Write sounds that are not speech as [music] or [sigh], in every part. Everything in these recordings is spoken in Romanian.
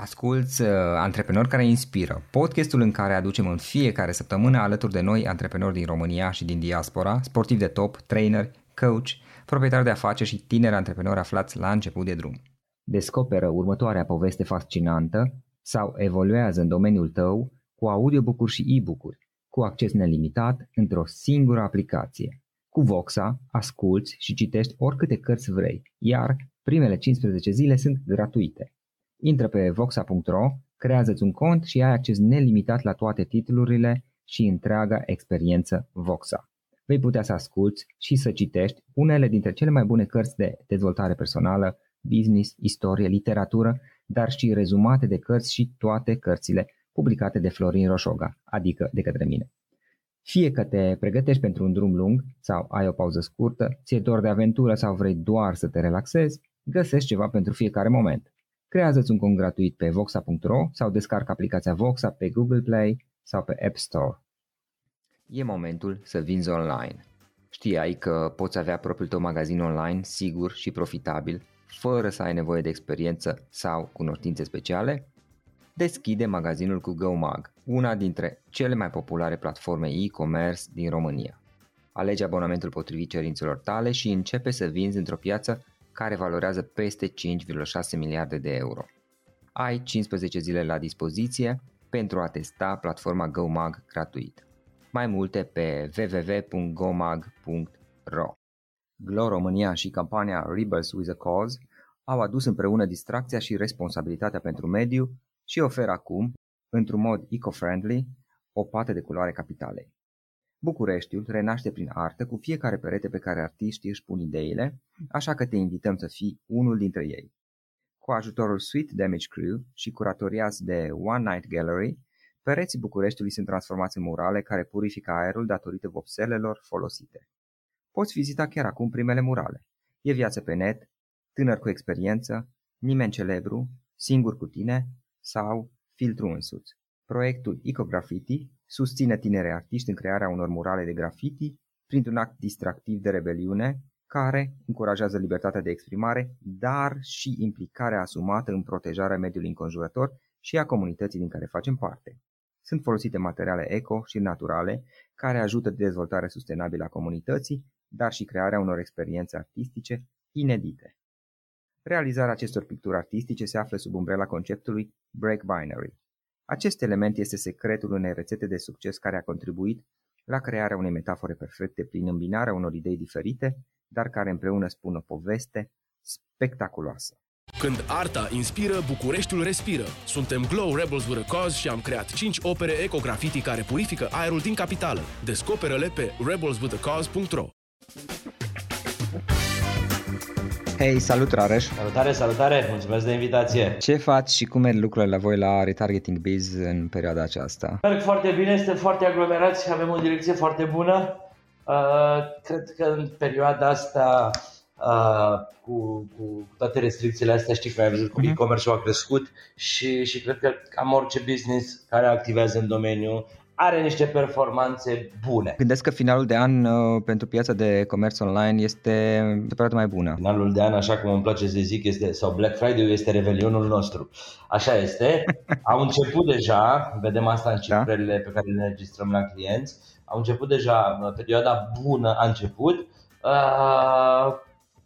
Asculți uh, Antreprenori care inspiră, podcastul în care aducem în fiecare săptămână alături de noi antreprenori din România și din diaspora, sportivi de top, trainer, coach, proprietari de afaceri și tineri antreprenori aflați la început de drum. Descoperă următoarea poveste fascinantă sau evoluează în domeniul tău cu audiobook-uri și e-book-uri, cu acces nelimitat într-o singură aplicație. Cu Voxa, asculți și citești oricâte cărți vrei, iar primele 15 zile sunt gratuite. Intră pe voxa.ro, creează-ți un cont și ai acces nelimitat la toate titlurile și întreaga experiență Voxa. Vei putea să asculți și să citești unele dintre cele mai bune cărți de dezvoltare personală, business, istorie, literatură, dar și rezumate de cărți și toate cărțile publicate de Florin Roșoga, adică de către mine. Fie că te pregătești pentru un drum lung sau ai o pauză scurtă, ți-e dor de aventură sau vrei doar să te relaxezi, găsești ceva pentru fiecare moment. Creează-ți un cont gratuit pe voxa.ro sau descarcă aplicația Voxa pe Google Play sau pe App Store. E momentul să vinzi online. Știai că poți avea propriul tău magazin online sigur și profitabil, fără să ai nevoie de experiență sau cunoștințe speciale? Deschide magazinul cu GoMag, una dintre cele mai populare platforme e-commerce din România. Alege abonamentul potrivit cerințelor tale și începe să vinzi într-o piață care valorează peste 5,6 miliarde de euro. Ai 15 zile la dispoziție pentru a testa platforma GoMag gratuit. Mai multe pe www.gomag.ro Glo România și campania Rebels with a Cause au adus împreună distracția și responsabilitatea pentru mediu și oferă acum, într-un mod eco-friendly, o pată de culoare capitalei. Bucureștiul renaște prin artă cu fiecare perete pe care artiștii își pun ideile, așa că te invităm să fii unul dintre ei. Cu ajutorul Sweet Damage Crew și curatoriați de One Night Gallery, pereții Bucureștiului sunt transformați în murale care purifică aerul datorită vopselelor folosite. Poți vizita chiar acum primele murale. E viață pe net, tânăr cu experiență, nimeni celebru, singur cu tine sau filtru însuți. Proiectul EcoGraffiti susține tineri artiști în crearea unor murale de graffiti printr-un act distractiv de rebeliune care încurajează libertatea de exprimare, dar și implicarea asumată în protejarea mediului înconjurător și a comunității din care facem parte. Sunt folosite materiale eco și naturale care ajută dezvoltarea sustenabilă a comunității, dar și crearea unor experiențe artistice inedite. Realizarea acestor picturi artistice se află sub umbrela conceptului Break Binary, acest element este secretul unei rețete de succes care a contribuit la crearea unei metafore perfecte prin îmbinarea unor idei diferite, dar care împreună spun o poveste spectaculoasă. Când arta inspiră, Bucureștiul respiră. Suntem Glow Rebels with a Cause și am creat 5 opere ecografiti care purifică aerul din capitală. Descoperă-le pe rebelswithacause.ro Hei, salut Rareș! Salutare, salutare! Mulțumesc de invitație! Ce faci și cum merg lucrurile la voi la Retargeting Biz în perioada aceasta? Merg foarte bine, suntem foarte aglomerați și avem o direcție foarte bună. Uh, cred că în perioada asta Uh, cu, cu toate restricțiile astea, știi că ai văzut cum uh-huh. e-commerce a crescut și, și cred că cam orice business care activează în domeniu are niște performanțe bune. Gândesc că finalul de an uh, pentru piața de comerț online este de perioadă mai bună. Finalul de an, așa cum îmi place să zic, este, sau Black Friday este revelionul nostru. Așa este. [laughs] Au început deja, vedem asta în da. cifrele da? pe care le înregistrăm la clienți, au început deja, uh, perioada bună a început. Uh,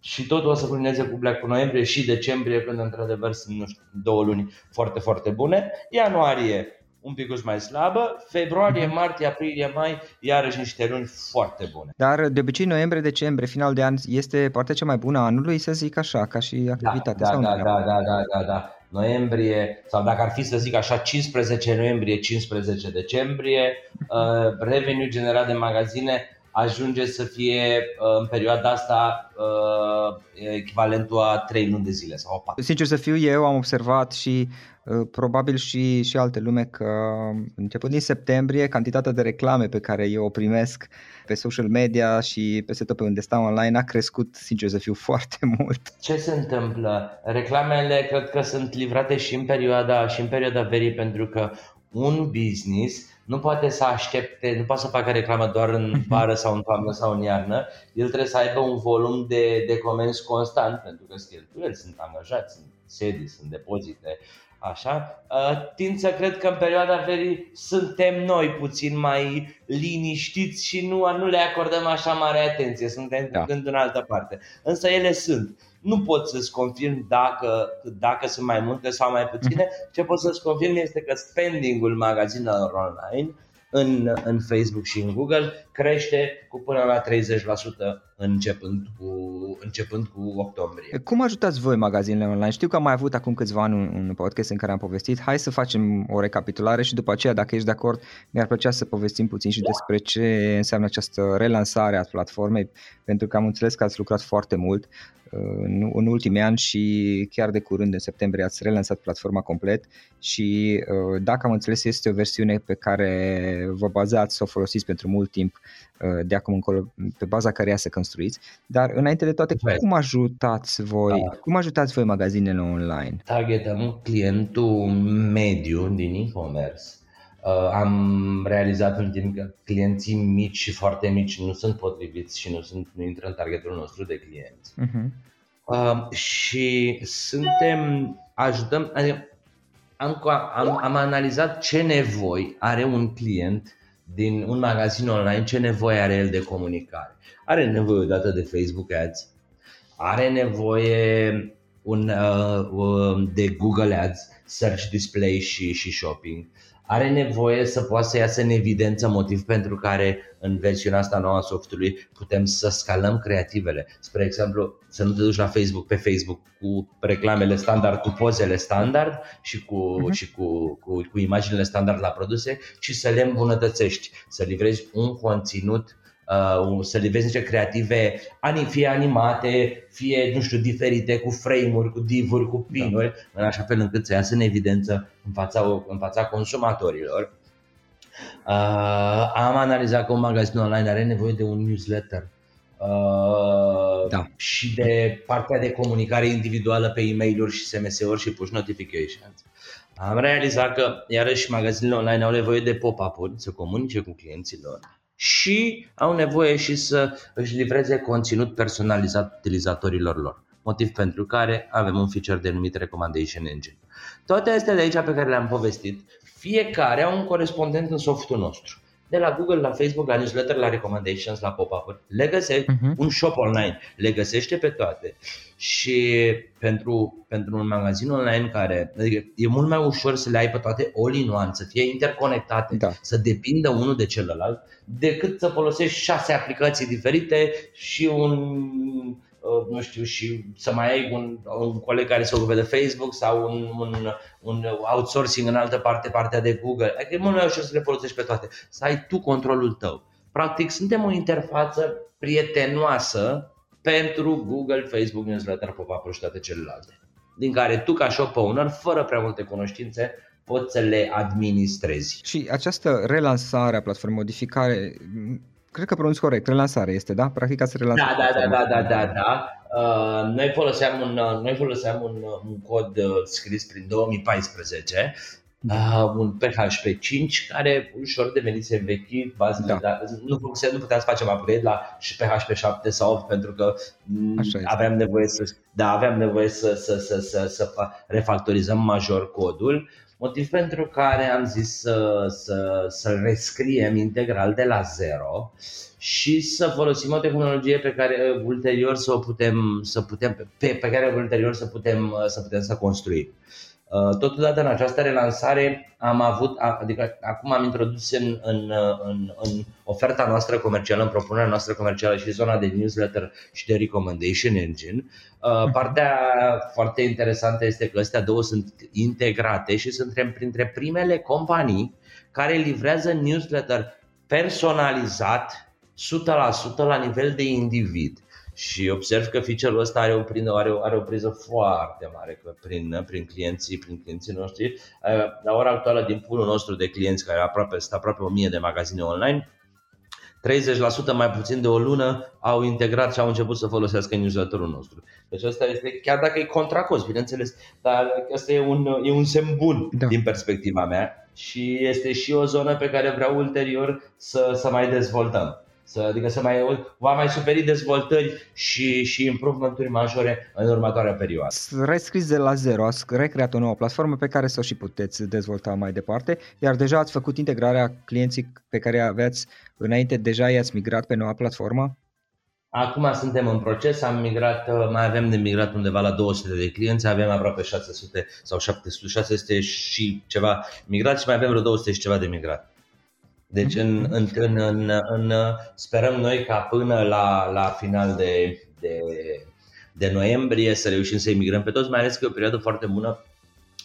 și totul o să culmineze cu Black noiembrie și decembrie, când într-adevăr sunt nu știu, două luni foarte, foarte bune. Ianuarie un pic mai slabă, februarie, mhm. martie, aprilie, mai, iarăși niște luni foarte bune. Dar de obicei noiembrie, decembrie, final de an este partea cea mai bună a anului, să zic așa, ca și activitate. Da, sau da, da, da, da, da, da. Noiembrie, sau dacă ar fi să zic așa, 15 noiembrie, 15 decembrie, uh, revenue generat de magazine ajunge să fie uh, în perioada asta uh, echivalentul a 3 luni de zile sau 4. Sincer să fiu, eu am observat și uh, probabil și, și alte lume că începând din septembrie, cantitatea de reclame pe care eu o primesc pe social media și peste tot pe unde stau online a crescut, sincer să fiu, [laughs] foarte mult. Ce se întâmplă? Reclamele cred că sunt livrate și în perioada, și în perioada verii pentru că un business nu poate să aștepte, nu poate să facă reclamă doar în mhm. vară sau în toamnă sau în iarnă, el trebuie să aibă un volum de, de comenzi constant, pentru că cheltuieli, sunt angajați, sunt sedii, sunt depozite, așa. Uh, tind să cred că în perioada verii suntem noi puțin mai liniștiți și nu, nu le acordăm așa mare atenție, suntem da. gând în altă parte. Însă ele sunt. Nu pot să-ți confirm dacă, dacă sunt mai multe sau mai puține. Mhm. Ce pot să-ți confirm este că spending-ul magazinelor online în, în Facebook și în Google crește cu până la 30% începând cu, începând cu octombrie. Cum ajutați voi magazinele online? Știu că am mai avut acum câțiva ani un, un podcast în care am povestit. Hai să facem o recapitulare și după aceea, dacă ești de acord, mi-ar plăcea să povestim puțin și despre ce înseamnă această relansare a platformei, pentru că am înțeles că ați lucrat foarte mult în, în ultimii ani și chiar de curând, în septembrie, ați relansat platforma complet și uh, dacă am înțeles, este o versiune pe care vă bazați să o folosiți pentru mult timp uh, de acum încolo, pe baza căreia să construiți. Dar înainte de toate, cum ajutați voi, da. cum ajutați voi magazinele online? Targetăm clientul mediu din e-commerce. Uh, am realizat în timp că clienții mici și foarte mici nu sunt potriviți și nu, sunt, nu intră în targetul nostru de clienți. Uh-huh. Uh, și suntem, ajutăm, adică am, am, am analizat ce nevoi are un client din un magazin online, ce nevoie are el de comunicare. Are nevoie o dată de Facebook Ads, are nevoie un, uh, de Google Ads, Search Display și, și Shopping, are nevoie să poată să iasă în evidență motiv pentru care în versiunea asta nouă a softului putem să scalăm creativele. Spre exemplu, să nu te duci la Facebook pe Facebook cu reclamele standard, cu pozele standard și cu, uh-huh. și cu, cu, cu imaginile standard la produse, ci să le îmbunătățești, să livrezi un conținut uh, să livrezi niște creative, fie animate, fie, nu știu, diferite, cu frame-uri, cu div-uri, cu pinuri, da. în așa fel încât să iasă în evidență în fața, în fața consumatorilor. Uh, am analizat că un magazin online are nevoie de un newsletter uh, da. și de partea de comunicare individuală pe e-mail-uri și SMS-uri și push notifications. Am realizat că, iarăși, magazinele online au nevoie de pop-up-uri, să comunice cu clienții lor și au nevoie și să își livreze conținut personalizat utilizatorilor lor. Motiv pentru care avem un feature denumit Recommendation Engine. Toate astea de aici pe care le-am povestit, fiecare au un corespondent în softul nostru de la Google, la Facebook, la newsletter, la recommendations, la pop-up-uri. Le găsești, uh-huh. un shop online, le găsește pe toate. Și pentru, pentru un magazin online care, adică e mult mai ușor să le ai pe toate all in one, să fie interconectate, da. să depindă unul de celălalt, decât să folosești șase aplicații diferite și un Uh, nu știu, și să mai ai un, un coleg care se ocupe de Facebook sau un, un, un outsourcing în altă parte, partea de Google. Adică e mult mai ușor să le folosești pe toate. Să ai tu controlul tău. Practic, suntem o interfață prietenoasă pentru Google, Facebook, Newsletter, pop-up și toate celelalte. Din care tu, ca shop owner, fără prea multe cunoștințe, poți să le administrezi. Și această relansare a platformei, modificare, Cred că pronunț corect, relansare este, da? Practic ați relansat. Da, da, da, da, da, da, da. Uh, noi foloseam un, uh, noi foloseam un, uh, un cod uh, scris prin 2014 Uh, un PHP 5 care ușor devenise vechi, bazele da. da. nu, nu puteam să facem upgrade la PHP 7 sau 8 pentru că mm, aveam nevoie să, da, aveam nevoie să, să, să, să, să refactorizăm major codul motiv pentru care am zis să, să, să rescriem integral de la zero și să folosim o tehnologie pe care ulterior să o putem, să putem pe, pe care ulterior să putem să putem să construim. Uh, totodată în această relansare am avut, adică acum am introdus în, în, în, în oferta noastră comercială, în propunerea noastră comercială și zona de newsletter și de recommendation engine. Uh, mhm. Partea foarte interesantă este că astea două sunt integrate și suntem printre primele companii care livrează newsletter personalizat 100% la nivel de individ. Și observ că feature-ul ăsta are o, prin, are o, are o priză foarte mare prin, prin, clienții, prin clienții noștri. La ora actuală, din pool nostru de clienți, care aproape, sunt aproape 1000 de magazine online, 30% mai puțin de o lună au integrat și au început să folosească newsletterul nostru. Deci asta este, chiar dacă e contracos, bineînțeles, dar asta e un, e un semn bun da. din perspectiva mea și este și o zonă pe care vreau ulterior să, să mai dezvoltăm. Să, adică să mai, va mai suferi dezvoltări și, și improvement-uri majore în următoarea perioadă. Rescris de la zero, ați recreat o nouă platformă pe care să o și puteți dezvolta mai departe, iar deja ați făcut integrarea clienții pe care aveați înainte, deja i-ați migrat pe noua platformă? Acum suntem în proces, am migrat, mai avem de migrat undeva la 200 de clienți, avem aproape 600 sau 700, 600 și ceva migrat și mai avem vreo 200 și ceva de migrat. Deci în, în, în, în, în, sperăm noi ca până la, la final de, de, de noiembrie să reușim să emigrăm pe toți, mai ales că e o perioadă foarte bună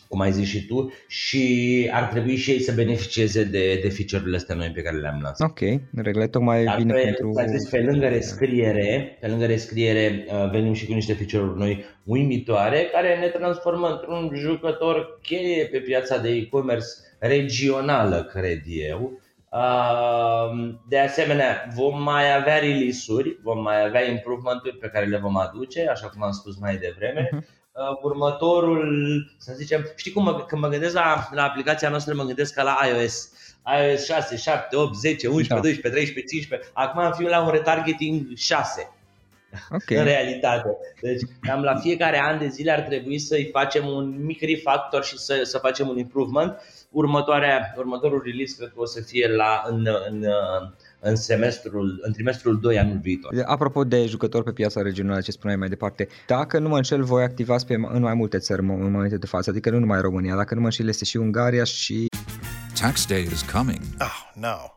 cum ai zis și tu, și ar trebui și ei să beneficieze de, de feature-urile astea noi pe care le-am lansat. Ok, regle tocmai Dar bine pe, pentru... Zis, pe lângă rescriere, pe lângă rescriere uh, venim și cu niște feature-uri noi uimitoare care ne transformă într-un jucător cheie pe piața de e-commerce regională, cred eu, de asemenea, vom mai avea release-uri, vom mai avea improvement-uri pe care le vom aduce, așa cum am spus mai devreme. Uh-huh. Următorul, să zicem, știi cum mă, când mă gândesc la, la aplicația noastră, mă gândesc ca la iOS. iOS 6, 7, 8, 10, 11, da. 12, 13, 15. Acum am fi la un retargeting 6. Okay. în realitate. Deci cam la fiecare an de zile ar trebui să-i facem un mic refactor și să, să facem un improvement următoarea, următorul release cred că o să fie la, în, în, în semestrul, în trimestrul 2 anul viitor. Apropo de jucători pe piața regională, ce spuneai mai departe, dacă nu mă înșel, voi activați pe, în mai multe țări în momentul de față, adică nu numai România, dacă nu mă înșel, este și Ungaria și... Tax day is coming. Oh, no.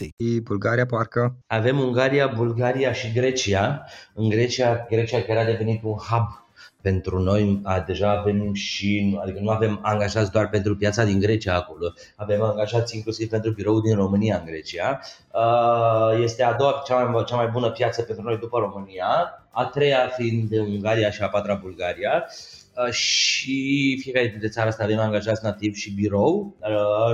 Bulgaria, parcă? Avem Ungaria, Bulgaria și Grecia. În Grecia, Grecia care a devenit un hub pentru noi a, deja avem și, adică nu avem angajați doar pentru piața din Grecia acolo, avem angajați inclusiv pentru birou din România în Grecia. Este a doua, cea mai, cea mai bună piață pentru noi după România, a treia fiind Ungaria și a patra Bulgaria și fiecare dintre țara asta avem angajați nativ și birou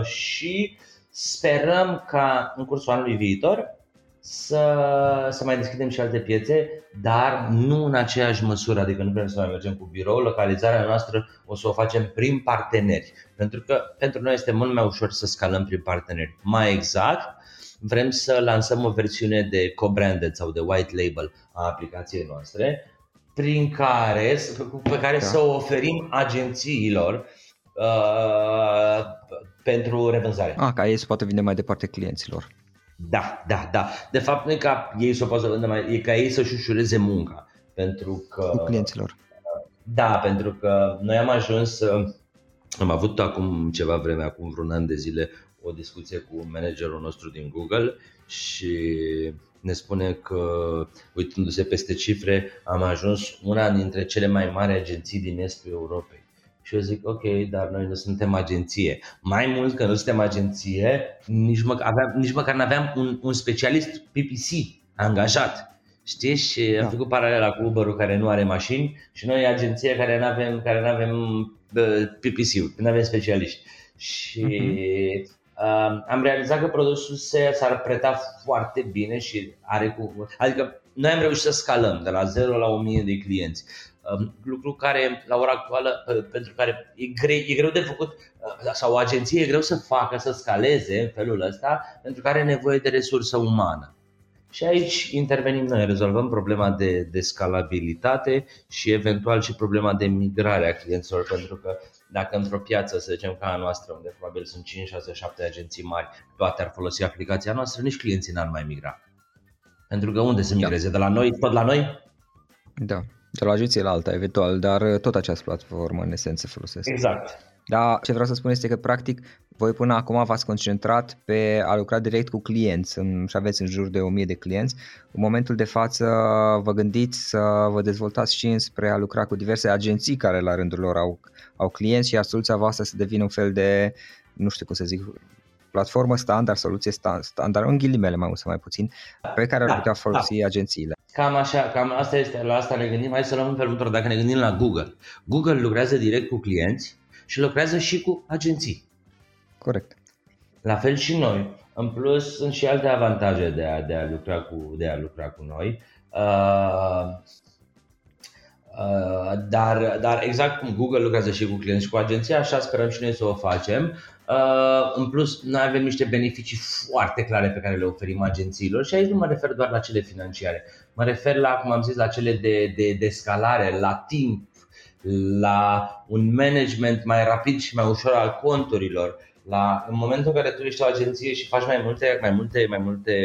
și Sperăm ca în cursul anului viitor să, să mai deschidem și alte piețe, dar nu în aceeași măsură, adică nu vrem să mai mergem cu birou, localizarea noastră o să o facem prin parteneri, pentru că pentru noi este mult mai ușor să scalăm prin parteneri. Mai exact, vrem să lansăm o versiune de co-branded sau de white label a aplicației noastre, prin care, pe care da. să o oferim agențiilor uh, pentru revânzare. Ah, ca ei să poată vinde mai departe clienților. Da, da, da. De fapt, nu e ca ei să o poată vinde mai, e ca ei să-și ușureze munca. Pentru că... Cu clienților. Da, pentru că noi am ajuns, am avut acum ceva vreme, acum vreun an de zile, o discuție cu managerul nostru din Google și ne spune că, uitându-se peste cifre, am ajuns una dintre cele mai mari agenții din estul Europei. Și eu zic, ok, dar noi nu suntem agenție. Mai mult că nu suntem agenție, nici, mă, aveam, nici măcar nu aveam un, un specialist PPC angajat. Știi? Și da. am făcut paralela cu Uber-ul care nu are mașini și noi agenție care nu avem, care nu avem uh, PPC-ul, nu avem specialiști. Și uh-huh. uh, am realizat că produsul se, s-ar preta foarte bine și are cu... Adică noi am reușit să scalăm de la 0 la 1000 de clienți. Um, lucru care, la ora actuală, pentru care e greu, e greu de făcut, uh, sau o agenție e greu să facă, să scaleze în felul ăsta, pentru că are nevoie de resursă umană. Și aici intervenim noi, rezolvăm problema de, de scalabilitate și eventual și problema de migrare a clienților, pentru că dacă într-o piață, să zicem ca a noastră, unde probabil sunt 5, 6, 7 agenții mari, toate ar folosi aplicația noastră, nici clienții n-ar mai migra. Pentru că unde să da. migreze? De la noi, tot la noi? Da, de la agenție la alta, eventual, dar tot această platformă în esență folosesc. Exact. Dar ce vreau să spun este că, practic, voi până acum v-ați concentrat pe a lucra direct cu clienți în, și aveți în jur de 1000 de clienți. În momentul de față vă gândiți să vă dezvoltați și înspre a lucra cu diverse agenții care la rândul lor au, au clienți și soluția voastră să devină un fel de, nu știu cum să zic, platformă standard, soluție standard, în ghilimele mai mult sau mai puțin, pe care ar da, putea folosi da. agențiile. Cam așa, cam asta este, la asta ne gândim, hai să luăm în felul următor, dacă ne gândim la Google. Google lucrează direct cu clienți și lucrează și cu agenții. Corect. La fel și noi. În plus, sunt și alte avantaje de a, de a, lucra, cu, de a lucra cu noi. Uh, uh, dar, dar exact cum Google lucrează și cu clienți și cu agenții, așa sperăm și noi să o facem. Uh, în plus, noi avem niște beneficii foarte clare pe care le oferim agențiilor și aici nu mă refer doar la cele financiare. Mă refer la, cum am zis, la cele de, de, de scalare, la timp, la un management mai rapid și mai ușor al conturilor, la, în momentul în care tu ești o agenție și faci mai multe, mai multe, mai multe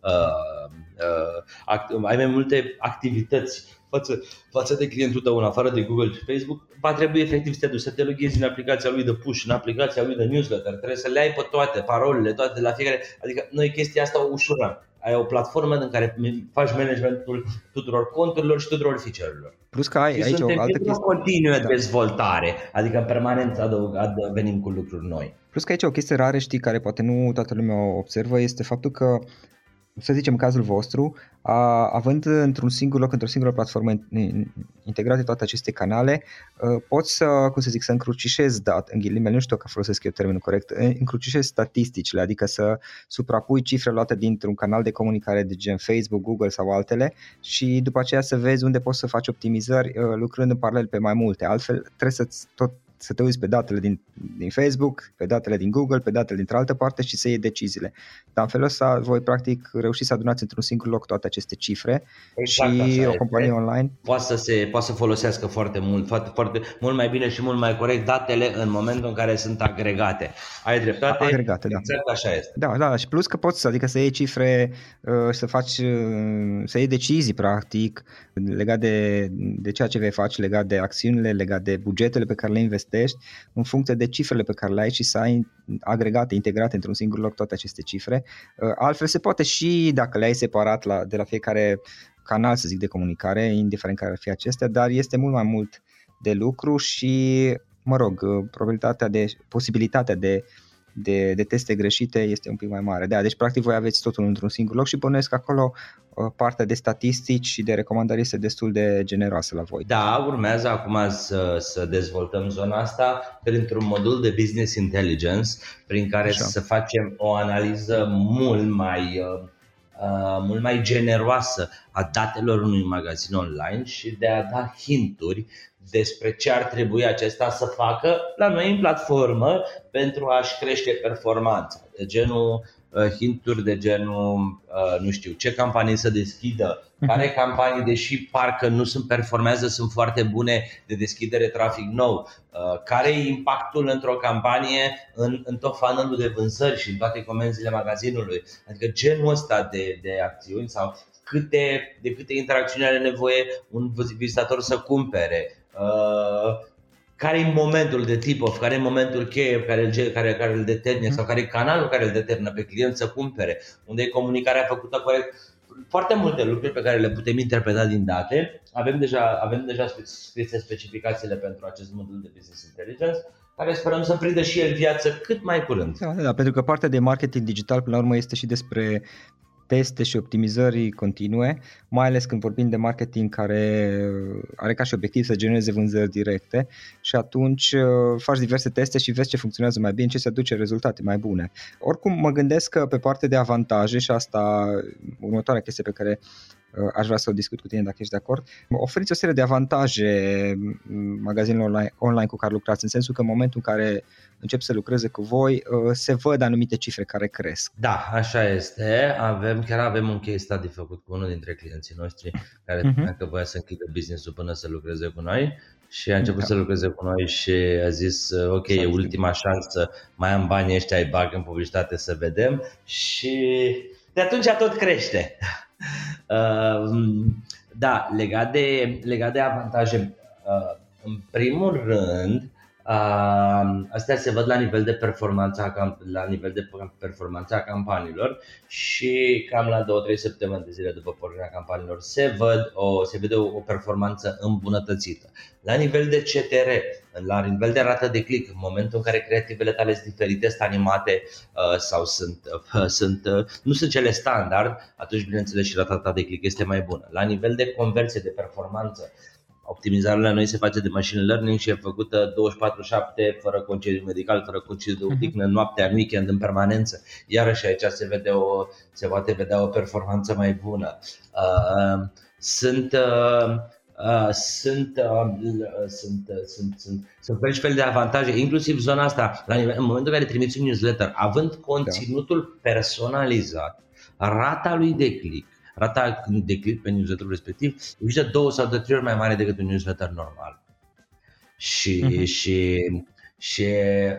uh, uh, act, ai mai multe activități față, față de clientul tău în afară de Google și Facebook, va trebui efectiv să te duci, să te loghezi în aplicația lui de push, în aplicația lui de newsletter, trebuie să le ai pe toate, parolele, toate la fiecare, adică noi chestia asta o ușurăm. Ai o platformă în care faci managementul tuturor conturilor și tuturor feature-urilor. Plus că ai și aici o altă chestie. continuă da. dezvoltare, adică în permanență adăugat, venim cu lucruri noi. Plus că aici o chestie rară, știi, care poate nu toată lumea o observă, este faptul că să zicem cazul vostru, a, având într-un singur loc, într-o singură platformă integrate toate aceste canale, poți să, cum să zic, să încrucișezi dat, în ghilimele, nu știu că folosesc eu termenul corect, încrucișezi statisticile, adică să suprapui cifre luate dintr-un canal de comunicare de gen Facebook, Google sau altele și după aceea să vezi unde poți să faci optimizări lucrând în paralel pe mai multe. Altfel trebuie să tot să te uiți pe datele din, din Facebook, pe datele din Google, pe datele dintr altă parte și să iei deciziile. Dar în felul ăsta voi practic reuși să adunați într-un singur loc toate aceste cifre exact, și o companie este. online poate să, se, poate să folosească foarte mult, foarte, foarte, mult mai bine și mult mai corect datele în momentul în care sunt agregate. Ai dreptate? Agregate, da. Exact așa este. Da, da, și plus că poți, adică să iei cifre, uh, să faci, uh, să iei decizii practic legat de, de ceea ce vei face, legat de acțiunile, legat de bugetele pe care le investești investești în funcție de cifrele pe care le ai și să ai agregate, integrate într-un singur loc toate aceste cifre. Uh, altfel se poate și dacă le ai separat la, de la fiecare canal, să zic, de comunicare, indiferent care ar fi acestea, dar este mult mai mult de lucru și, mă rog, uh, probabilitatea de, posibilitatea de de, de teste greșite este un pic mai mare. Da, deci practic voi aveți totul într-un singur loc și bănuiesc că acolo uh, partea de statistici și de recomandări este destul de generoasă la voi. Da, urmează acum să, să dezvoltăm zona asta printr-un modul de business intelligence prin care Așa. să facem o analiză mult mai uh, uh, mult mai generoasă a datelor unui magazin online și de a da hinturi despre ce ar trebui acesta să facă la noi în platformă pentru a-și crește performanța. De genul uh, hinturi de genul, uh, nu știu, ce campanii să deschidă, mhm. care campanii, deși parcă nu sunt performează, sunt foarte bune de deschidere trafic nou, uh, care e impactul într-o campanie în, în tot funnel de vânzări și în toate comenzile magazinului. Adică genul ăsta de, de acțiuni sau câte, de câte interacțiuni are nevoie un vizitator să cumpere, Uh, care e momentul de tip of, care e momentul cheie care, care, care îl determină sau care e canalul care îl determină pe client să cumpere, unde e comunicarea făcută corect. Foarte multe lucruri pe care le putem interpreta din date. Avem deja, avem deja scrise specificațiile pentru acest modul de business intelligence care sperăm să prindă și el viață cât mai curând. Da, da, pentru că partea de marketing digital până la urmă este și despre teste și optimizări continue, mai ales când vorbim de marketing care are ca și obiectiv să genereze vânzări directe și atunci uh, faci diverse teste și vezi ce funcționează mai bine, ce se aduce rezultate mai bune. Oricum mă gândesc că pe partea de avantaje și asta următoarea chestie pe care aș vrea să o discut cu tine dacă ești de acord. Oferiți o serie de avantaje magazinelor online, online cu care lucrați, în sensul că în momentul în care încep să lucreze cu voi, se văd anumite cifre care cresc. Da, așa este. Avem, chiar avem un case study făcut cu unul dintre clienții noștri care uh-huh. Mhm. că voia să închidă business-ul până să lucreze cu noi și a început da. să lucreze cu noi și a zis ok, e ultima șansă, mai am bani ăștia, ai bag în publicitate să vedem și de atunci tot crește. Uh, da, legat de, legat de avantaje, uh, în primul rând, Astea se văd la nivel de performanță la nivel de performanță a campaniilor și cam la 2-3 săptămâni de zile după pornirea campaniilor se, văd o, se vede o, o performanță îmbunătățită. La nivel de CTR, la nivel de rată de click, în momentul în care creativele tale sunt diferite, sunt animate uh, sau sunt, uh, [laughs] sunt, uh, nu sunt cele standard, atunci bineînțeles și rata ta de click este mai bună. La nivel de conversie, de performanță, optimizarea la noi se face de machine learning și e făcută 24-7 fără concediu medical, fără concediu de mhm. odihnă, noaptea, în weekend, în permanență. Iarăși aici se, vede o, se poate vedea o performanță mai bună. Uh, sunt uh, Uh, sunt, uh, sunt, uh, sunt, sunt, sunt fel și fel de avantaje, inclusiv zona asta, la nivel, în momentul în care trimiți un newsletter, având conținutul da. personalizat, rata lui de click, rata de click pe newsletterul respectiv este de două sau de trei ori mai mare decât un newsletter normal. Și, uh-huh. și și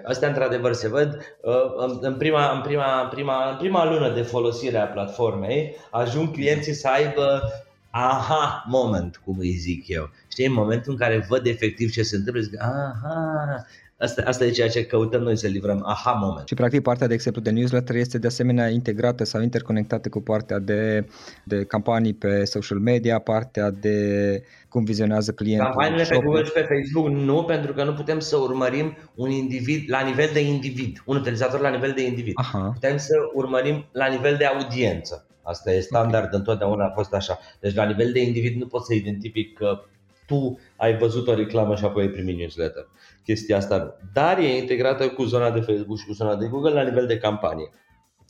astea într-adevăr se văd uh, în prima, în, prima, în, prima, în prima lună de folosire a platformei ajung clienții să aibă aha moment, cum îi zic eu. Știi, în momentul în care văd efectiv ce se întâmplă, zic, aha, Asta, asta e ceea ce căutăm noi să livrăm, aha moment. Și practic partea, de exemplu, de newsletter este de asemenea integrată sau interconectată cu partea de, de campanii pe social media, partea de cum vizionează clientul. Campaniile pe Google și pe Facebook nu, pentru că nu putem să urmărim un individ la nivel de individ, un utilizator la nivel de individ. Aha. Putem să urmărim la nivel de audiență. Asta e standard, okay. întotdeauna a fost așa. Deci la nivel de individ nu pot să identific că tu ai văzut o reclamă și apoi ai primit newsletter. Chestia asta Dar e integrată cu zona de Facebook și cu zona de Google la nivel de campanie.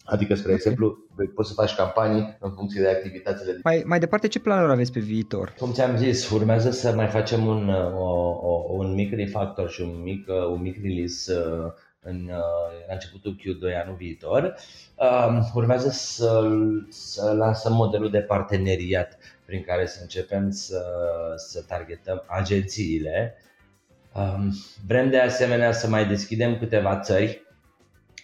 Adică, spre okay. exemplu, poți să faci campanii în funcție de activitățile. Mai, mai departe, ce planuri aveți pe viitor? Cum ți-am zis, urmează să mai facem un, o, o, un mic refactor și un mic, un mic release uh, în, uh, la începutul Q2 anul viitor. Um, urmează să, să lansăm modelul de parteneriat prin care să începem să, să targetăm agențiile. Um, vrem de asemenea să mai deschidem câteva țări,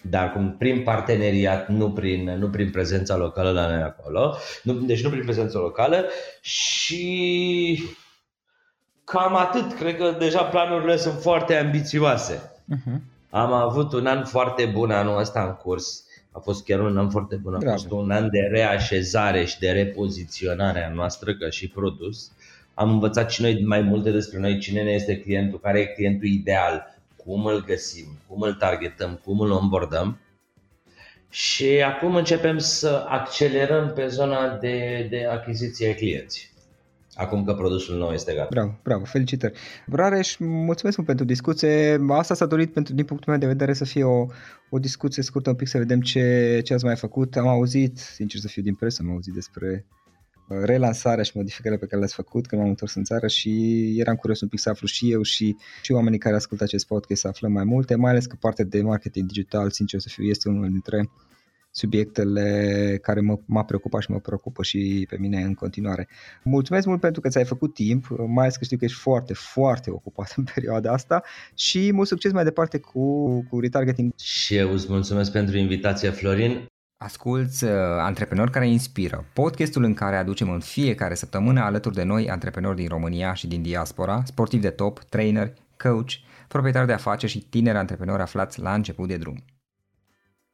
dar cum prin parteneriat, nu prin, nu prin prezența locală la noi acolo, nu, deci nu prin prezența locală și cam atât. Cred că deja planurile sunt foarte ambițioase. Uh-huh. Am avut un an foarte bun anul ăsta în curs. A fost chiar un an foarte bun, a Bravo. fost un an de reașezare și de repoziționare a noastră ca și produs. Am învățat și noi mai multe despre noi, cine ne este clientul, care e clientul ideal, cum îl găsim, cum îl targetăm, cum îl onboardăm. Și acum începem să accelerăm pe zona de, de achiziție a clienții acum că produsul nou este gata. Bravo, bravo, felicitări. Rareș, mulțumesc mult pentru discuție. Asta s-a dorit pentru, din punctul meu de vedere să fie o, o discuție scurtă un pic să vedem ce, ce ați mai făcut. Am auzit, sincer să fiu din presă, am auzit despre uh, relansarea și modificările pe care le-ați făcut când m-am întors în țară și eram curios un pic să aflu și eu și, și oamenii care ascultă acest podcast să aflăm mai multe, mai ales că partea de marketing digital, sincer să fiu, este unul dintre subiectele care mă, m-a preocupat și mă preocupă și pe mine în continuare. Mulțumesc mult pentru că ți-ai făcut timp, mai ales că știu că ești foarte, foarte ocupat în perioada asta și mult succes mai departe cu, cu retargeting. Și eu îți mulțumesc pentru invitația, Florin. Asculți uh, Antreprenori care inspiră, podcastul în care aducem în fiecare săptămână alături de noi antreprenori din România și din diaspora, sportivi de top, trainer, coach, proprietari de afaceri și tineri antreprenori aflați la început de drum.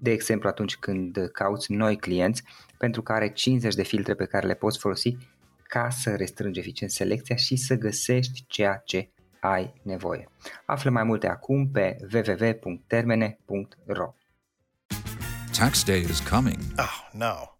de exemplu atunci când cauți noi clienți pentru care 50 de filtre pe care le poți folosi ca să restrângi eficient selecția și să găsești ceea ce ai nevoie. Află mai multe acum pe www.termene.ro Tax day is coming. Oh, no.